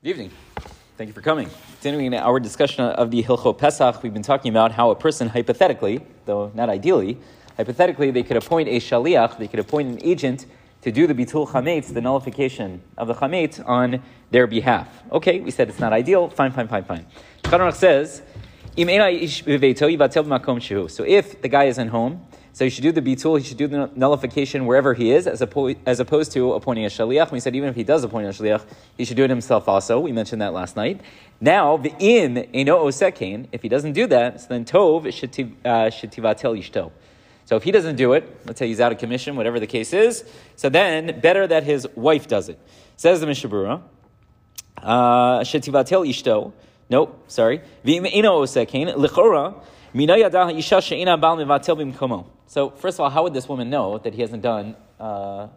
Good evening. Thank you for coming. Continuing our discussion of the Hilchot Pesach, we've been talking about how a person, hypothetically, though not ideally, hypothetically, they could appoint a shaliach, they could appoint an agent to do the bitul chametz, the nullification of the chametz, on their behalf. Okay, we said it's not ideal. Fine, fine, fine, fine. Chanorach says, so if the guy isn't home, so he should do the bitul, he should do the nullification wherever he is, as, oppo- as opposed to appointing a shaliach. We said even if he does appoint a shaliach, he should do it himself also. We mentioned that last night. Now, the in eno osekain, if he doesn't do that, so then tov shetivatel uh, yishto. So if he doesn't do it, let's say he's out of commission, whatever the case is, so then better that his wife does it. Says the Mishnah Berurah, uh, shetivatel ishto. Nope, sorry. V'im eno osekain lichora. So, first of all, how would this woman know that he hasn't done uh,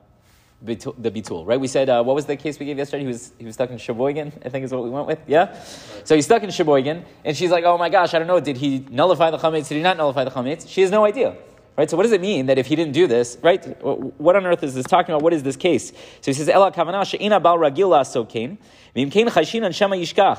the bitul, right? We said, uh, what was the case we gave yesterday? He was, he was stuck in Sheboygan, I think is what we went with, yeah? So he's stuck in Sheboygan, and she's like, oh my gosh, I don't know, did he nullify the chametz, did he not nullify the chametz? She has no idea. Right, so what does it mean that if he didn't do this, right? What on earth is this talking about? What is this case? So he says, "Ela kavana she'ina bal ragila sokein, v'imkein chashin shema yishkach."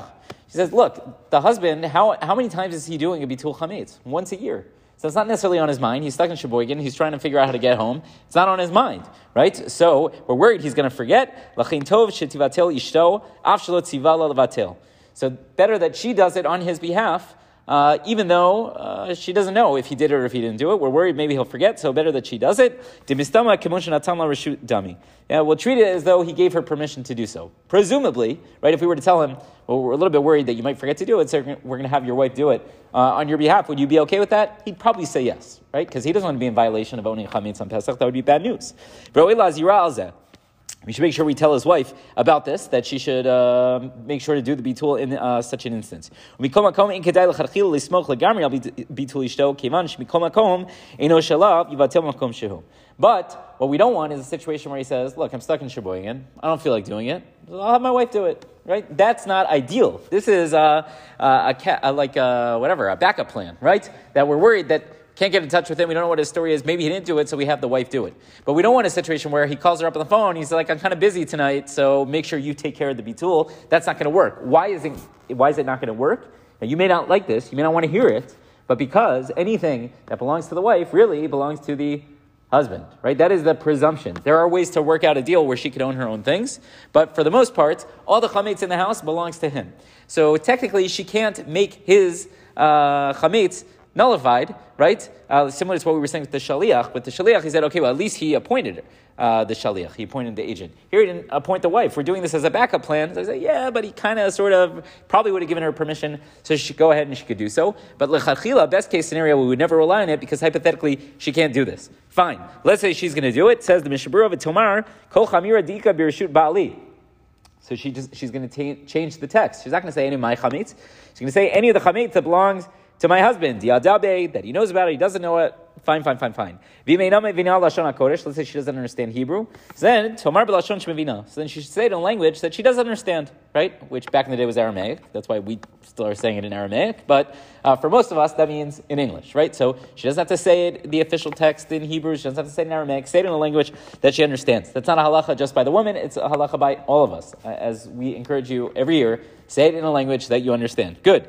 She says, "Look, the husband. How, how many times is he doing a bitul chametz? Once a year. So it's not necessarily on his mind. He's stuck in Sheboygan. He's trying to figure out how to get home. It's not on his mind, right? So we're worried he's going to forget. Lachin tov shetivatel ishto af levatel. So better that she does it on his behalf uh, even though uh, she doesn't know if he did it or if he didn't do it. We're worried maybe he'll forget, so better that she does it. Yeah, we'll treat it as though he gave her permission to do so. Presumably, right, if we were to tell him, well, we're a little bit worried that you might forget to do it, so we're going to have your wife do it uh, on your behalf, would you be okay with that? He'd probably say yes, right? Because he doesn't want to be in violation of owning chametz on Pesach. That would be bad news. We should make sure we tell his wife about this, that she should uh, make sure to do the bitul in uh, such an instance. But what we don't want is a situation where he says, Look, I'm stuck in Sheboygan. I don't feel like doing it. I'll have my wife do it. Right? That's not ideal. This is uh, a, a, a, like a, whatever, a backup plan, right? That we're worried that can't get in touch with him. We don't know what his story is. Maybe he didn't do it, so we have the wife do it. But we don't want a situation where he calls her up on the phone. He's like, I'm kind of busy tonight, so make sure you take care of the bitul. That's not going to work. Why is it, why is it not going to work? Now, you may not like this. You may not want to hear it. But because anything that belongs to the wife really belongs to the husband, right? That is the presumption. There are ways to work out a deal where she could own her own things, but for the most part, all the chametz in the house belongs to him. So technically, she can't make his uh, chametz nullified, right? Uh, similar to what we were saying with the shaliach. With the shaliach, he said, okay, well, at least he appointed uh, the shaliach. He appointed the agent. Here, he didn't appoint the wife. We're doing this as a backup plan. So I said, yeah, but he kind of, sort of, probably would have given her permission, so she should go ahead and she could do so. But lechatchila, best case scenario, we would never rely on it because hypothetically she can't do this. Fine. Let's say she's going to do it. Says the Mishnah Berurah of Tomar, kol chamira dika birshut ba'ali. So she just, she's going to change the text. She's not going to say any of my chametz. She's going to say any of the chametz that belongs to my husband, Yadabe, that he knows about it, he doesn't know it. Fine, fine, fine, fine. Let's say she doesn't understand Hebrew. Then, Tomar So then she should say it in a language that she doesn't understand, right? Which back in the day was Aramaic. That's why we still are saying it in Aramaic. But uh, for most of us, that means in English, right? So she doesn't have to say it, the official text in Hebrew. She doesn't have to say it in Aramaic. Say it in a language that she understands. That's not a halacha just by the woman. It's a halacha by all of us. Uh, as we encourage you every year, say it in a language that you understand. Good.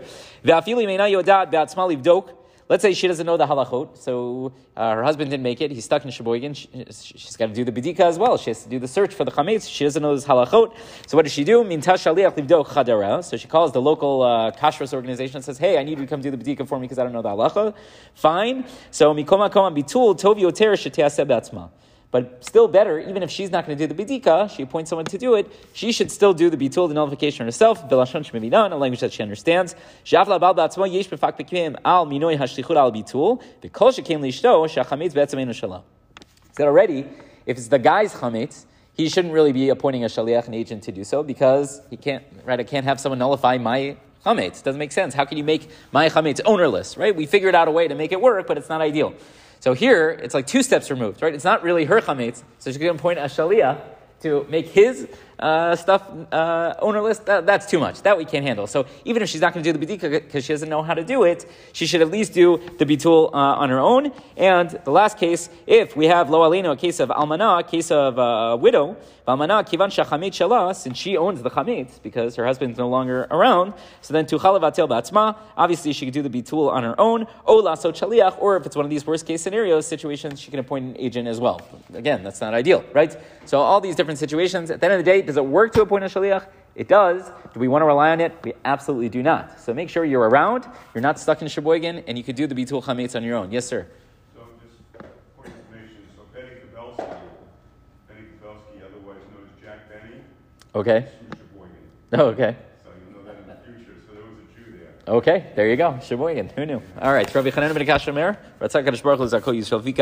Let's say she doesn't know the halachot, so uh, her husband didn't make it. He's stuck in Sheboygan. She, has got to do the bidika as well. She has to do the search for the chametz. She doesn't know this halachot. So what does she do? So she calls the local uh, kashrus organization and says, "Hey, I need you to come do the bidika for me because I don't know the halacha." Fine. So mikoma koma bitul tovi oter be'atzma. But still better, even if she's not going to do the bidika, she appoints someone to do it, she should still do the bitul, the nullification herself, a language that she understands. So already, if it's the guy's chametz, he shouldn't really be appointing a shaliach, an agent, to do so because he can't, right? I can't have someone nullify my chametz. Doesn't make sense. How can you make my chametz ownerless, right? We figured out a way to make it work, but it's not ideal. So here, it's like two steps removed, right? It's not really her chametz, so she's going to point a shalia to make his uh, stuff uh, ownerless, that, that's too much. That we can't handle. So even if she's not going to do the bidika because she doesn't know how to do it, she should at least do the bitul uh, on her own. And the last case, if we have lo aleno, a case of almana, a case of uh, widow, almana kivan shachamet shala, since she owns the chametz because her husband's no longer around, so then tuchal vatel batzma. Obviously, she could do the bitul on her own. O chaliach, or if it's one of these worst case scenarios situations, she can appoint an agent as well. Again, that's not ideal, right? So all these different situations. At the end of the day, does it work to appoint a shaliach? It does. Do we want to rely on it? We absolutely do not. So make sure you're around, you're not stuck in Sheboygan, and you can do the bitul chametz on your own. Yes, sir. So just for information, so Benny Kabelski, Benny Kabelski, otherwise known as Jack Benny, Okay. Oh, okay. So you'll know that in the future. So there was a Jew there. Okay, there you go. Sheboygan. Who knew? All right. Rabbi Chanan ben Kashamer. Ratzak Baruch Hu Zakol Yisrael.